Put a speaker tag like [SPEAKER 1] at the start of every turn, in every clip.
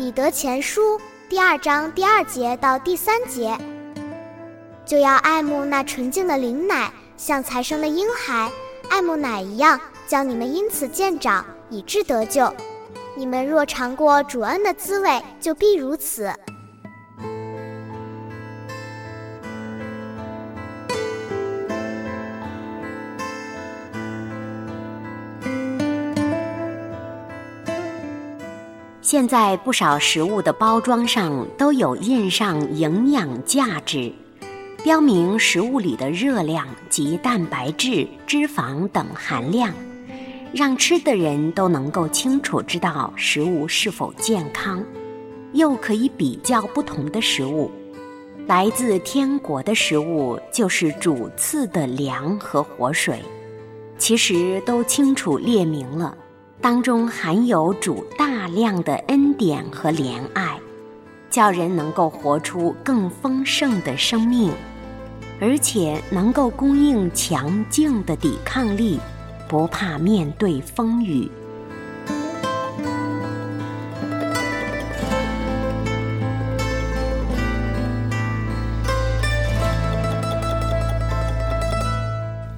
[SPEAKER 1] 彼得前书第二章第二节到第三节，就要爱慕那纯净的灵奶，像才生的婴孩爱慕奶一样，叫你们因此见长，以致得救。你们若尝过主恩的滋味，就必如此。
[SPEAKER 2] 现在不少食物的包装上都有印上营养价值，标明食物里的热量及蛋白质、脂肪等含量，让吃的人都能够清楚知道食物是否健康，又可以比较不同的食物。来自天国的食物就是主赐的粮和活水，其实都清楚列明了。当中含有主量的恩典和怜爱，叫人能够活出更丰盛的生命，而且能够供应强劲的抵抗力，不怕面对风雨。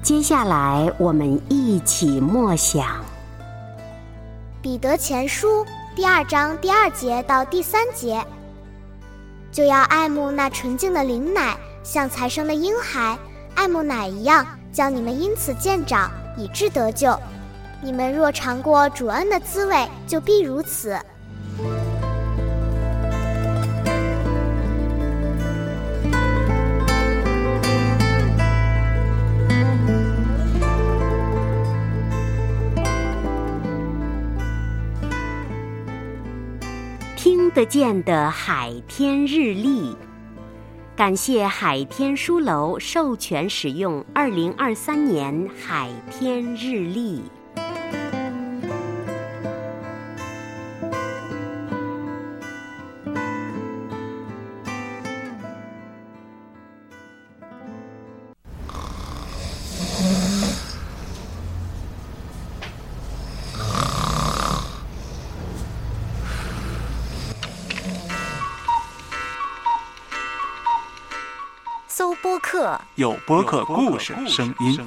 [SPEAKER 2] 接下来，我们一起默想。
[SPEAKER 1] 彼得前书第二章第二节到第三节，就要爱慕那纯净的灵奶，像才生的婴孩爱慕奶一样，叫你们因此见长，以致得救。你们若尝过主恩的滋味，就必如此。
[SPEAKER 2] 得见的海天日历，感谢海天书楼授权使用二零二三年海天日历。
[SPEAKER 3] 搜播客，
[SPEAKER 4] 有播客故事声音。